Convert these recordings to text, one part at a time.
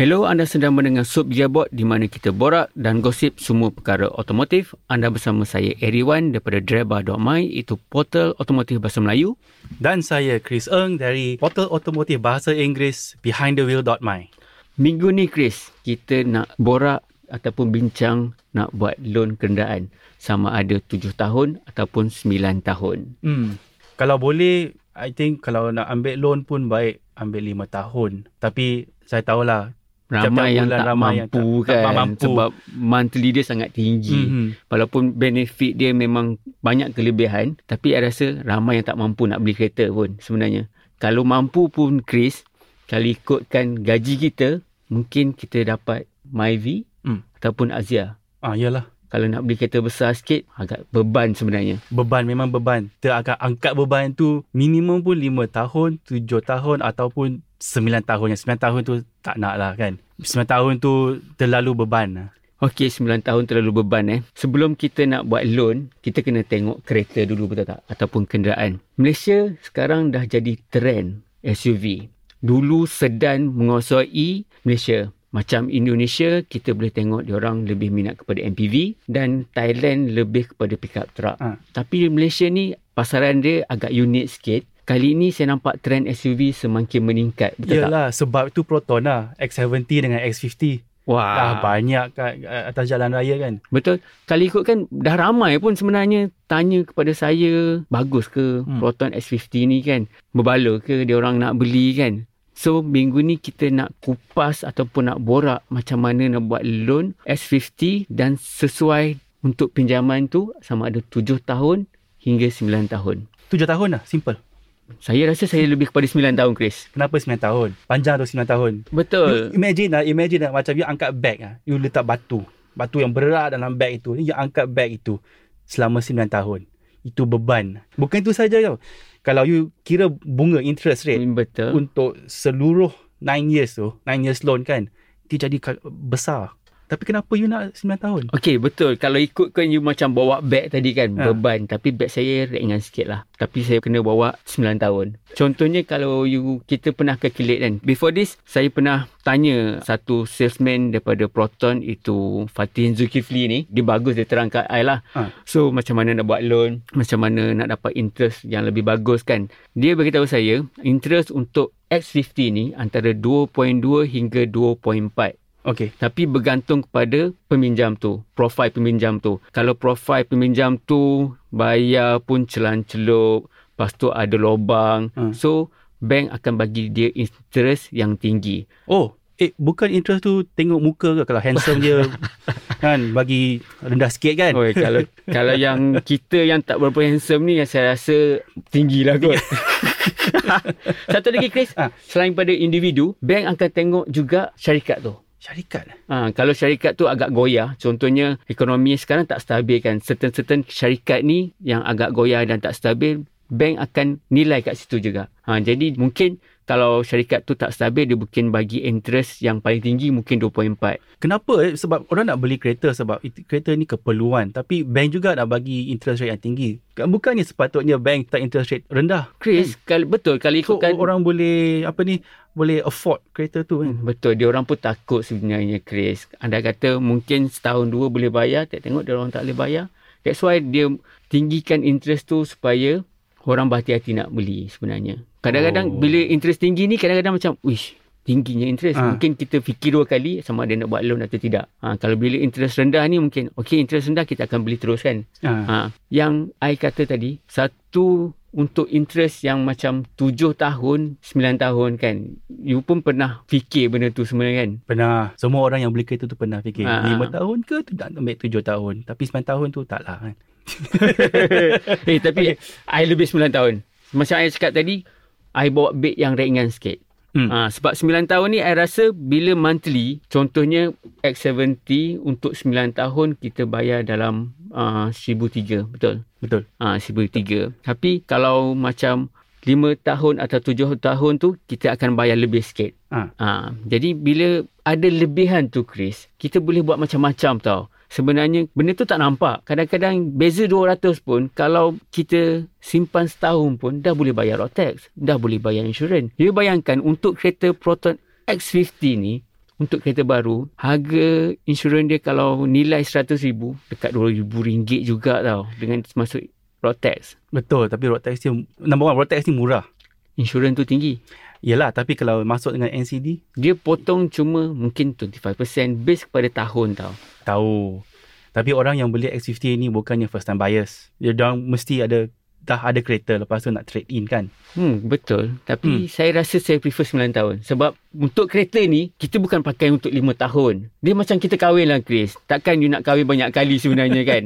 Hello, anda sedang mendengar Sub Gearbox di mana kita borak dan gosip semua perkara otomotif. Anda bersama saya Eriwan daripada Dreba.my itu portal otomotif bahasa Melayu. Dan saya Chris Eng dari portal otomotif bahasa Inggeris behindthewheel.my. Minggu ni Chris, kita nak borak ataupun bincang nak buat loan kenderaan sama ada 7 tahun ataupun 9 tahun. Hmm. Kalau boleh, I think kalau nak ambil loan pun baik ambil 5 tahun. Tapi saya tahulah Ramai yang tak ramai mampu yang tak- kan tak mampu. sebab monthly dia sangat tinggi. Mhm. Walaupun benefit dia memang banyak kelebihan tapi saya rasa ramai yang tak mampu nak beli kereta pun sebenarnya. Kalau mampu pun Chris, kalau ikutkan gaji kita, mungkin kita dapat Myvi Hmm. ataupun Azia. Ah, yalah. Kalau nak beli kereta besar sikit, agak beban sebenarnya. Beban memang beban. Kita akan angkat beban tu minimum pun 5 tahun, 7 tahun ataupun 9 tahun. Yang 9 tahun tu tak nak lah kan. 9 tahun tu terlalu beban. Okey, 9 tahun terlalu beban eh. Sebelum kita nak buat loan, kita kena tengok kereta dulu betul tak? Ataupun kenderaan. Malaysia sekarang dah jadi trend SUV. Dulu sedan menguasai Malaysia. Macam Indonesia, kita boleh tengok orang lebih minat kepada MPV dan Thailand lebih kepada pickup truck. Ha. Tapi Malaysia ni pasaran dia agak unik sikit. Kali ini saya nampak trend SUV semakin meningkat. Betul tak? Yalah, sebab tu Proton lah. X70 dengan X50. Wah. Dah banyak kat atas jalan raya kan. Betul. Kalau ikutkan dah ramai pun sebenarnya tanya kepada saya bagus ke Hmm. hmm. Proton S50 ni kan. Berbaloi ke dia orang nak beli kan. So minggu ni kita nak kupas ataupun nak borak macam mana nak buat loan S50 dan sesuai untuk pinjaman tu sama ada 7 tahun hingga 9 tahun. 7 tahun lah, simple. Saya rasa saya lebih kepada 9 tahun Chris. Kenapa 9 tahun? Panjang tu 9 tahun. You Betul. imagine lah, imagine lah macam you angkat bag lah. You letak batu. Batu yang berat dalam bag itu. You angkat bag itu selama 9 tahun. Itu beban. Bukan itu saja tau. Kalau you kira bunga interest rate Betul. untuk seluruh 9 years tu, 9 years loan kan, dia jadi besar. Tapi kenapa you nak 9 tahun? Okey, betul. Kalau ikutkan you macam bawa beg tadi kan, Ha. beban. Tapi beg saya ringan sikit lah. Tapi saya kena bawa 9 tahun. Contohnya kalau you kita pernah calculate kan. Before this, saya pernah tanya satu salesman daripada Proton itu Fatih Zulkifli ni. Dia bagus, dia terang kat I lah. Ha. So, macam mana nak buat loan, macam mana nak dapat interest yang lebih bagus kan. Dia beritahu saya, interest untuk X50 ni antara 2.2 hingga 2.4. Okay. Tapi bergantung kepada peminjam tu, profil peminjam tu. Kalau profil peminjam tu bayar pun celan-celup, lepas tu ada lubang. Hmm. So, bank akan bagi dia interest yang tinggi. Oh, eh bukan interest tu tengok muka ke kalau handsome dia kan bagi rendah sikit kan? Oi, kalau kalau yang kita yang tak berapa handsome ni saya rasa tinggilah kot. Satu lagi Chris, Ah. selain pada individu, bank akan tengok juga syarikat tu. Syarikat. Ha, kalau syarikat tu agak goyah, contohnya ekonomi sekarang tak stabil kan. Certain-certain syarikat ni yang agak goyah dan tak stabil, bank akan nilai kat situ juga. Ha, jadi mungkin kalau syarikat tu tak stabil, dia mungkin bagi interest yang paling tinggi mungkin 2.4. Kenapa? Eh? Sebab orang nak beli kereta sebab it- kereta ni keperluan. Tapi bank juga nak bagi interest rate yang tinggi. Kan Bukannya sepatutnya bank tak interest rate rendah. Chris, kalau betul kalau So ikutkan orang boleh apa ni boleh afford kereta tu kan. Hmm, Betul, dia orang pun takut sebenarnya Chris. Anda kata mungkin setahun dua boleh bayar, tak tengok dia orang tak boleh bayar. That's why dia tinggikan interest tu supaya orang berhati-hati nak beli sebenarnya. Kadang-kadang Oh. bila interest tinggi ni kadang-kadang macam, wish, tingginya interest. Ah. Mungkin kita fikir dua kali sama ada nak buat loan atau tidak. Ha, kalau bila interest rendah ni mungkin, okay interest rendah kita akan beli terus kan. Ha. Ha, yang I kata tadi, satu untuk interest yang macam 7 tahun, 9 tahun kan. You pun pernah fikir benda tu sebenarnya kan. Pernah. Semua orang yang beli kereta tu pernah fikir. Ah. 5 tahun ke tu nak ambil 7 tahun. Tapi 9 tahun tu tak lah kan. eh tapi I lebih 9 tahun. Macam I cakap tadi, I bawa beg yang ringan sikit. Hmm. Ha, sebab 9 tahun ni I rasa bila monthly, contohnya X70 untuk 9 tahun kita bayar dalam uh, 1,003, betul? Betul. Ha, 1,003. Tapi kalau macam 5 tahun atau 7 tahun tu, kita akan bayar lebih sikit. Ha. Ha, jadi bila ada lebihan tu Chris, kita boleh buat macam-macam tau. Sebenarnya benda tu tak nampak. Kadang-kadang beza 200 pun kalau kita simpan setahun pun dah boleh bayar road tax, dah boleh bayar insurans. You bayangkan untuk kereta Proton X50 ni untuk kereta baru, harga insurans dia kalau nilai RM100,000 dekat RM2,000 juga tau dengan masuk road tax. Betul. Tapi road tax dia, number one, road tax ni murah. Insurans tu tinggi. Yelah, tapi kalau masuk dengan NCD, Dia potong cuma mungkin 25% base kepada tahun tau. tahu. Tapi orang yang beli X50 ni bukannya first time buyers. Dia orang mesti ada dah ada kereta lepas tu nak trade in kan. Hmm, betul. Tapi hmm. saya rasa saya prefer 9 tahun. Sebab untuk kereta ni, kita bukan pakai untuk 5 tahun. Dia macam kita kahwin lah, Chris. Takkan you nak kahwin banyak kali sebenarnya kan?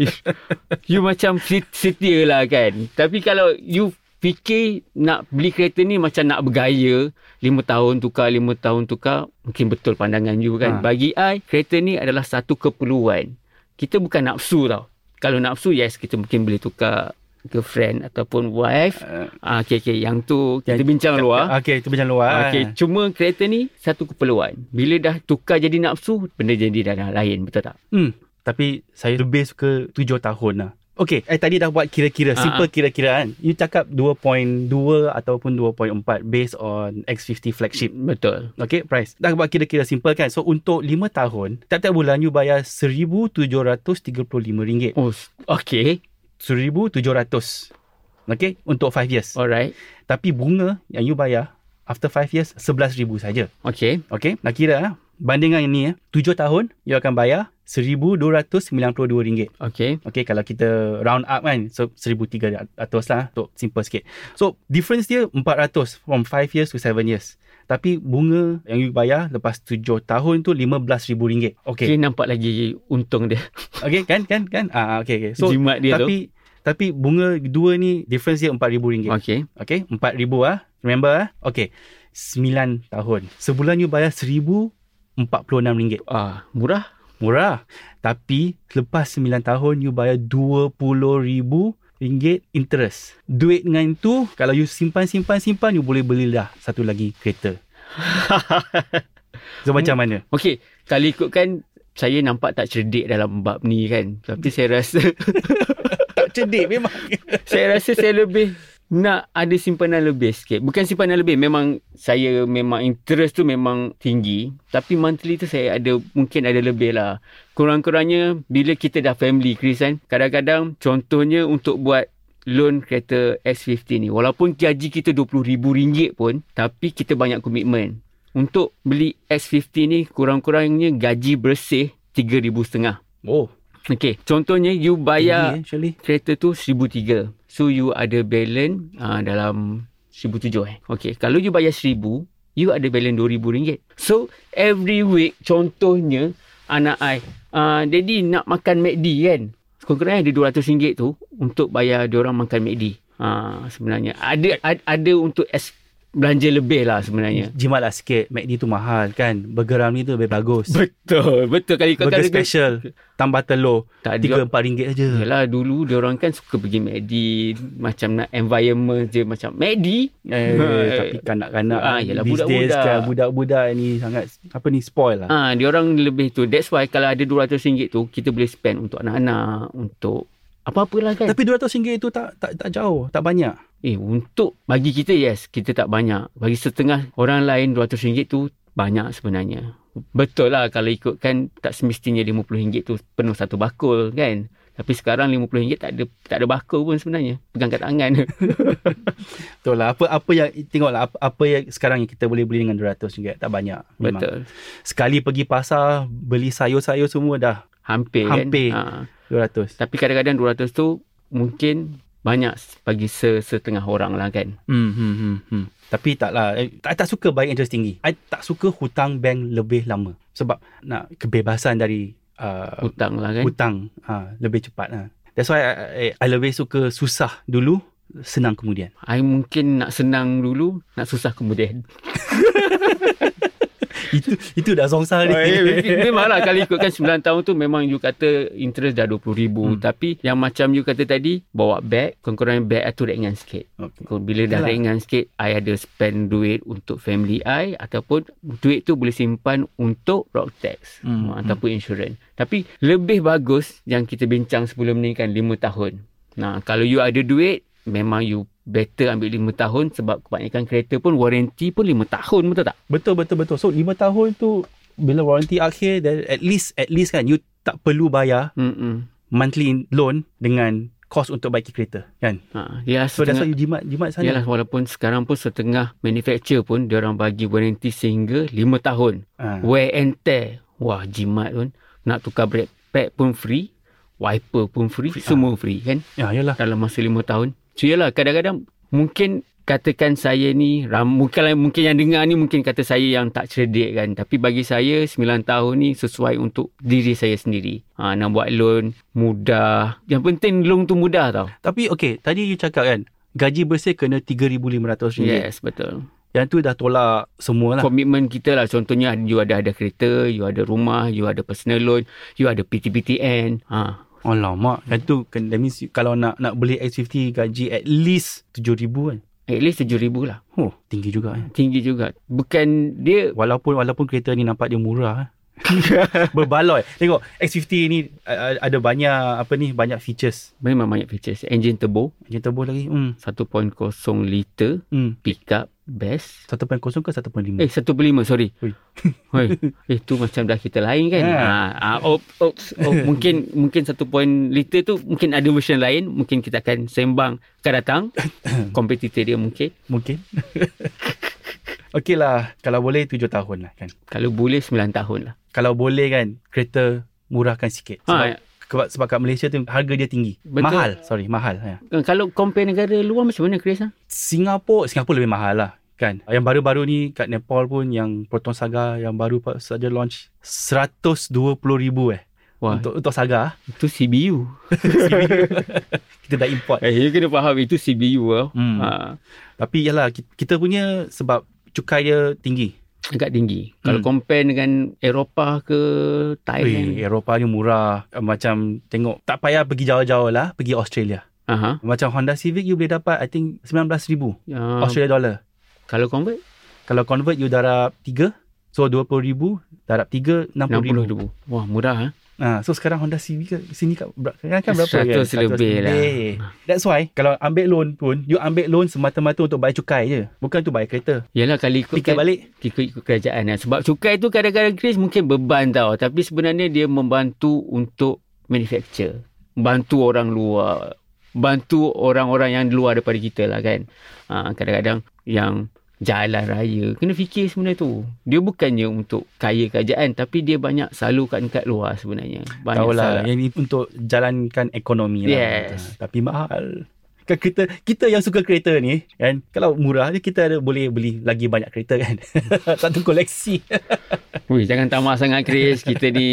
you, you macam set- setia lah kan? Tapi kalau you fikir nak beli kereta ni macam nak bergaya, 5 tahun tukar, 5 tahun tukar, mungkin betul pandangan you kan? Ha. Bagi I, kereta ni adalah satu keperluan. Kita bukan nafsu tau. Kalau nafsu, yes, kita mungkin boleh tukar girlfriend ataupun wife. Uh, Ah, okay, okay. Yang tu kita bincang luar. Okey, itu bincang luar. Okay, cuma kereta ni satu keperluan. Bila dah tukar jadi nafsu, benda jadi dah, dah lain, betul tak? Hmm, tapi saya lebih suka 7 tahun lah. Okey, I tadi dah buat kira-kira, Ah, simple kira-kira kan. You cakap 2.2 ataupun 2.4 based on X50 flagship. Betul. Okay, price. Dah buat kira-kira simple kan. So, untuk 5 tahun, tiap-tiap bulan you bayar RM1,735. Oh, okay. RM1,700. Okay, untuk 5 years. Alright. Tapi bunga yang you bayar after 5 years, RM11,000 saja. Okay. Okay, nak kira Bandingan ini, 7 tahun, you akan bayar RM1,292. Okay. Okay, kalau kita round up kan, so 1,300 lah untuk simple sikit. So, difference dia 400 from 5 years to 7 years. Tapi bunga yang you bayar lepas 7 tahun tu RM15,000. Okay. Okay. nampak lagi untung dia. Okay, kan? Kan? kan? Ah, okay, okay. So, Jimat dia tapi tapi bunga dua ni difference dia RM4,000. tu. Okay. Okay, RM4,000 ah. Remember ah? Okay. 9 tahun. Sebulan you bayar RM1,046. Ah, murah. Murah. Tapi lepas 9 tahun you bayar RM20,000 ringgit interest. Duit dengan tu kalau you simpan simpan simpan you boleh beli dah satu lagi kereta. So macam mana? Okay. Kalau ikutkan, saya nampak tak cerdik dalam bab ni kan. Tapi saya rasa, tak cerdik memang. saya rasa saya lebih nak ada simpanan lebih sikit. Bukan simpanan lebih. Memang saya memang interest tu memang tinggi. Tapi monthly tu saya ada mungkin ada lebih lah. Kurang-kurangnya bila kita dah family Chris kan. Kadang-kadang contohnya untuk buat loan kereta X50 ni. Walaupun gaji kita RM20,000 pun. Tapi kita banyak komitmen. Untuk beli X50 ni kurang-kurangnya gaji bersih RM3,500. Oh, Okay. Contohnya you bayar tinggi, eh, kereta tu 1003. So you ada balance uh, dalam 1007 eh. Okay. Kalau you bayar 1000, you ada balance RM2000. So every week contohnya anak I, uh, daddy nak makan McD kan. Kurang-kurangnya ada RM200 tu untuk bayar diorang makan McD. Uh, sebenarnya ada, ada ada untuk belanja lebih lah sebenarnya. Jimat lah sikit. McD tu mahal kan. Burger Ram ni tu lebih bagus. Betul, betul kali kau Burger special. Tambah telur. Tak ada empat ringgit aja. Yalah dulu dia orang kan suka pergi McD macam nak environment je macam McD. Eh, tapi kanak-kanak Ah, days budak-budak. kan, budak-budak ni sangat apa ni spoil lah. Ah, dia orang lebih tu. That's why kalau ada RM200 tu kita boleh spend untuk anak-anak, untuk apa-apalah kan. Tapi RM200 itu tak tak tak jauh, tak banyak. eh untuk bagi kita yes, kita tak banyak. Bagi setengah orang lain RM200 tu banyak sebenarnya. Betul lah kalau ikutkan tak semestinya RM50 tu penuh satu bakul kan. Tapi sekarang RM50 tak ada tak ada bakul pun sebenarnya. Pegang kat tangan. Betul lah. Apa apa yang tengoklah apa, apa yang sekarang yang kita boleh beli dengan RM200 tak banyak. Memang. Betul. Sekali pergi pasar beli sayur-sayur semua dah Hampir, Hampir. kan. Ha. RM200. Tapi kadang-kadang 200 tu mungkin banyak bagi se- setengah orang lah kan. Hmm, hmm, hmm, hmm. Tapi taklah. Eh, tak, tak suka bayar interest tinggi. I tak suka hutang bank lebih lama. Sebab nak kebebasan dari uh, Hutang lah kan. hutang uh, lebih cepat lah. That's why I, I, I lebih suka susah dulu senang kemudian? I mungkin nak senang dulu, nak susah kemudian. itu itu dah songsal ni. Oh, eh, memanglah kalau ikutkan 9 tahun tu memang you kata interest dah RM20,000. Hmm. Tapi yang macam you kata tadi, bawa beg, kurang-kurang beg tu ringan sikit. Okay. Bila dah Yalah. ringan sikit, I ada spend duit untuk family I ataupun duit tu boleh simpan untuk rock tax Hmm, hmm. ataupun insurans. Tapi lebih bagus yang kita bincang sebelum ni kan 5 tahun. Nah, kalau you ada duit, memang you better ambil 5 tahun sebab kebanyakan kereta pun warranty pun 5 tahun betul tak? Betul betul betul. So 5 tahun tu bila warranty akhir then at least at least kan you tak perlu bayar Hmm. monthly loan dengan kos untuk baiki kereta kan. Ha, dia So that's why you jimat jimat sana. Yalah walaupun sekarang pun setengah manufacturer pun dia orang bagi warranty sehingga 5 tahun. Ha. Wear and tear. Wah jimat pun. Nak tukar brake pad pun free. Wiper pun free. Free, free semua free kan. Ya yalah. Dalam masa 5 tahun. So yalah kadang-kadang mungkin katakan saya ni ram, mungkin mungkin yang dengar ni mungkin kata saya yang tak cerdik kan. Tapi bagi saya 9 tahun ni sesuai untuk diri saya sendiri. Ha, nak buat loan mudah. Yang penting loan tu mudah tau. Tapi okay, tadi you cakap kan gaji bersih kena RM3,500. yes betul. Yang tu dah tolak semua lah. komitmen kita lah. Contohnya you ada ada kereta you ada rumah you ada personal loan you ada PTPTN ha Alamak. Yang tu kan, that means you, kalau nak nak beli X50 gaji at least RM7,000 kan. at least 7000 lah Oh, tinggi juga eh. tinggi juga bukan dia Walaupun walaupun kereta ni nampak dia murah eh. Berbaloi. Tengok X50 ni uh, ada banyak apa ni banyak features. memang banyak features engine turbo Engine turbo lagi. Hmm. 1.0 liter Hmm. pickup best 1.0 ke 1.5? eh 1.5 sorry Ui. Oi. eh tu macam dah kita lain kan Ha. ha, ha op, oh, mungkin mungkin 1 liter tu mungkin ada version lain mungkin kita akan sembang akan datang kompetitor dia mungkin Mungkin. Okey lah. Kalau boleh 7 tahun lah kan. kalau boleh 9 tahun lah Kalau boleh kan kereta murahkan sikit. Sebab, ha, sebab, sebab kat Malaysia tu harga dia tinggi. Betul. Mahal. Sorry, mahal. Ya. kalau compare negara luar macam mana Chris ha? Singapura, Singapura lebih mahal lah kan. Yang baru-baru ni kat Nepal pun yang Proton Saga yang baru saja launch 120,000 eh. Wah, Untuk untuk Saga. itu CBU. kita dah import. Eh, you kena faham itu CBU lah. Hmm. Ha, Tapi yalah ki- kita punya sebab cukai dia tinggi. Agak tinggi. Kalau Hmm. compare dengan Eropah ke Thailand. Eh, Eropah ni murah. Macam tengok tak payah pergi jauh-jauh lah, pergi Australia. Aha. Macam Honda Civic you boleh dapat I think 19,000 Ya, Australia dollar. kalau convert Kalau convert you darab 3 so 20,000 darab 3 60,000. 60 ribu. Wah, murah ha. Ha, so sekarang Honda Civic sini kat, ber- kan, berapa 100 kan? lebih lah. That's why kalau ambil loan pun you ambil loan semata-mata untuk bayar cukai je. Bukan untuk bayar kereta. Yalah kali Fikir ikutkan balik. ikut-ikut kerajaan lah. Sebab cukai tu kadang-kadang Chris mungkin beban tau. Tapi sebenarnya dia membantu untuk manufacture. Bantu orang luar. Bantu orang-orang yang luar daripada kita lah kan. Ha, kadang-kadang yang jalan raya. Kena fikir sebenarnya tu. Dia bukannya untuk kaya kerajaan. Tapi dia banyak salurkan kat luar sebenarnya. Banyak Tahu lah. salur. Yang ni untuk jalankan ekonomi lah. Yes. Ha, tapi mahal. Kan kita kita yang suka kereta ni kan kalau murah je kita ada boleh beli lagi banyak kereta kan satu koleksi Ui, jangan tamak sangat Chris. Kita ni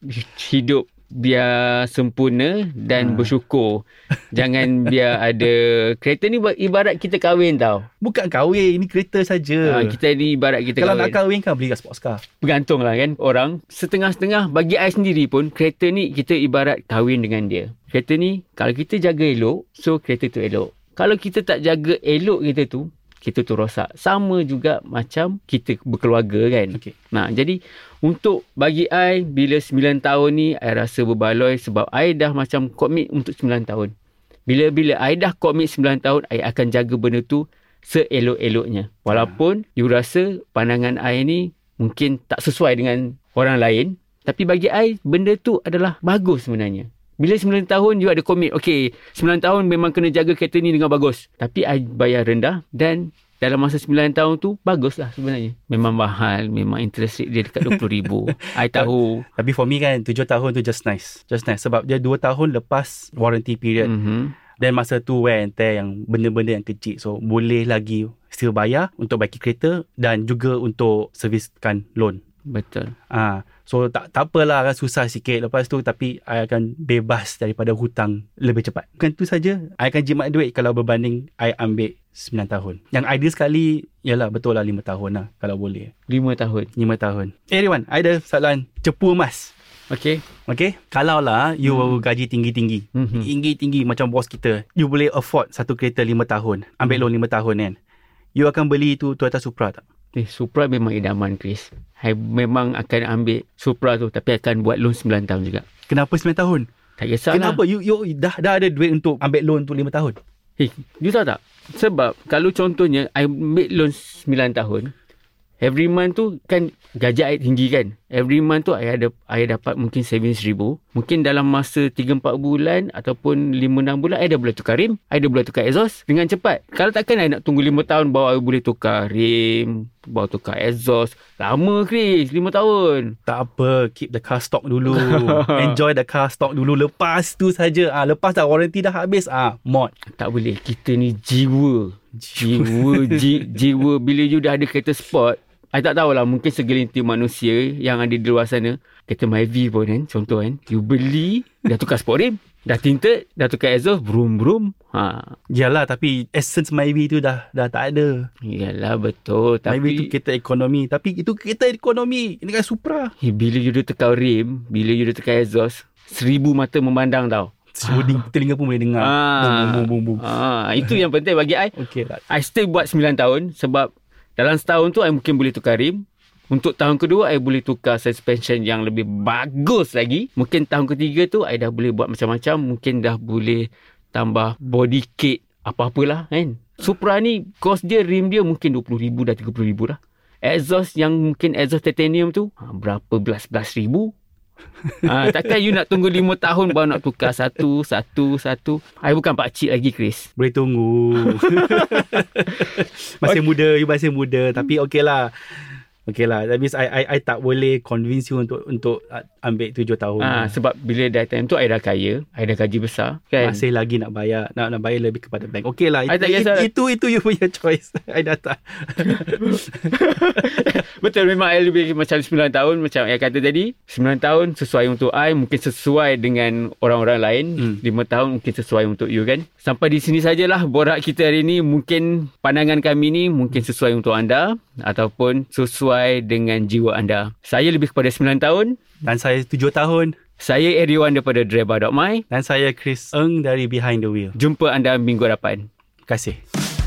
hidup biar sempurna dan Ha. bersyukur. Jangan biar ada kereta ni ibarat kita kahwin tau. bukan kahwin ini kereta saja Ha, kita ni ibarat kita kalau kahwin. nak kahwin kan beli kat sports car Bergantung lah kan orang. Setengah-setengah bagi I sendiri pun kereta ni kita ibarat kahwin dengan dia. Kereta ni kalau kita jaga elok, so kereta tu elok. Kalau kita tak jaga elok kereta tu, kita tu rosak. Sama juga macam kita berkeluarga kan. okey Nah, jadi untuk bagi I bila 9 tahun ni I rasa berbaloi sebab I dah macam komit untuk 9 tahun. Bila-bila I dah komit 9 tahun, I akan jaga benda tu seelok-eloknya. Walaupun you rasa pandangan I ni mungkin tak sesuai dengan orang lain, tapi bagi I benda tu adalah bagus sebenarnya. Bila 9 tahun you ada komit, okay 9 tahun memang kena jaga kereta ni dengan bagus. Tapi I bayar rendah dan dalam masa 9 tahun tu bagus lah sebenarnya. Memang mahal, memang interest rate dia dekat RM20,000. I tahu. tapi for me kan 7 tahun tu just nice just nice sebab dia 2 tahun lepas warranty period Mm-hmm. Dan masa tu wear and tear yang benda-benda yang kecil. So boleh lagi still bayar untuk baiki kereta dan juga untuk serviskan loan. Betul. Ah, so tak tak apalah kan susah sikit lepas tu tapi I akan bebas daripada hutang lebih cepat. Bukan tu saja, I akan jimat duit kalau berbanding I ambil 9 tahun. Yang ideal sekali ialah betul lah 5 tahun lah kalau boleh. 5 tahun. 5 tahun. Eh Riwan, I ada soalan cepu emas. Okay. Okay, kalau lah you Hmm. gaji tinggi-tinggi, Mhm. tinggi-tinggi macam bos kita, you boleh afford satu kereta 5 tahun, ambil Hmm. loan 5 tahun kan. You akan beli tu Toyota Supra tak? Eh, Supra memang idaman, Chris. I memang akan ambil Supra tu tapi akan buat loan 9 tahun juga. Kenapa 9 tahun? Tak kisah Kenapa you, you dah dah ada duit untuk ambil loan tu 5 tahun? Eh, you tahu tak? Sebab kalau contohnya I ambil loan 9 tahun, every month tu kan gaji I tinggi kan. Every month tu I ada I dapat mungkin saving RM1,000. Mungkin dalam masa 3-4 bulan ataupun 5-6 bulan I dah boleh tukar rim. I dah boleh tukar exhaust dengan cepat. Kalau takkan I nak tunggu 5 tahun baru I boleh tukar rim, baru tukar exhaust. Lama Chris, 5 tahun. Tak apa, keep the car stock dulu. Enjoy the car stock dulu. Lepas tu saja. Ah, lepas dah warranty dah habis, ah, mod. Tak boleh. Kita ni jiwa. Jiwa, ji, jiwa. Bila you dah ada kereta sport, I tak tahulah mungkin segelintir manusia yang ada di luar sana. Kereta Myvi pun kan, contoh kan. You beli, dah tukar sport rim. Dah tinted, dah tukar exhaust, brum brum. Ha, Yalah, tapi essence Myvi tu dah dah tak ada. Yalah betul. Tapi, Myvi tu kereta ekonomi. Tapi itu kereta ekonomi. Ini kan Supra. eh, bila you dah tukar rim, bila you dah tukar exhaust, seribu mata memandang tau. Sebuding telinga pun boleh dengar. Ah. Bum, bum, bum, bum. Ha, itu yang penting bagi I. Okay lah. I still buat 9 tahun sebab dalam setahun tu I mungkin boleh tukar rim. Untuk tahun kedua I boleh tukar suspension yang lebih bagus lagi. Mungkin tahun ketiga tu I dah boleh buat macam-macam. Mungkin dah boleh tambah body kit apa-apalah kan. Supra ni cost dia rim dia mungkin RM20,000 dah RM30,000 lah. Exhaust yang mungkin exhaust titanium tu ha, berapa belas-belas ribu. Ha, takkan you nak tunggu 5 tahun baru nak tukar satu, satu, satu. I bukan pakcik lagi Chris. Boleh tunggu. masih muda, you masih muda. Tapi okey lah. Okey lah. That means I, I, I tak boleh convince you untuk untuk ambil tujuh tahun. Ah, sebab bila dah time tu I dah kaya, I dah gaji besar kan. Masih lagi nak bayar nak nak bayar lebih kepada bank. Okey lah. I Itu, tak kisah. itu, itu you punya choice. I dah tak. Betul memang I lebih macam 9 tahun macam yang kata tadi. 9 tahun sesuai untuk I, mungkin sesuai dengan orang-orang lain. Hmm. 5 tahun mungkin sesuai untuk you kan. Sampai di sini sajalah borak kita hari ni. Mungkin pandangan kami ni mungkin sesuai untuk anda ataupun sesuai dengan jiwa anda. Saya lebih kepada 9 tahun. Dan saya tujuh tahun. Saya Eriwan daripada driver.my. Dan saya Chris Eng dari Behind the Wheel. Jumpa anda minggu depan. Terima kasih.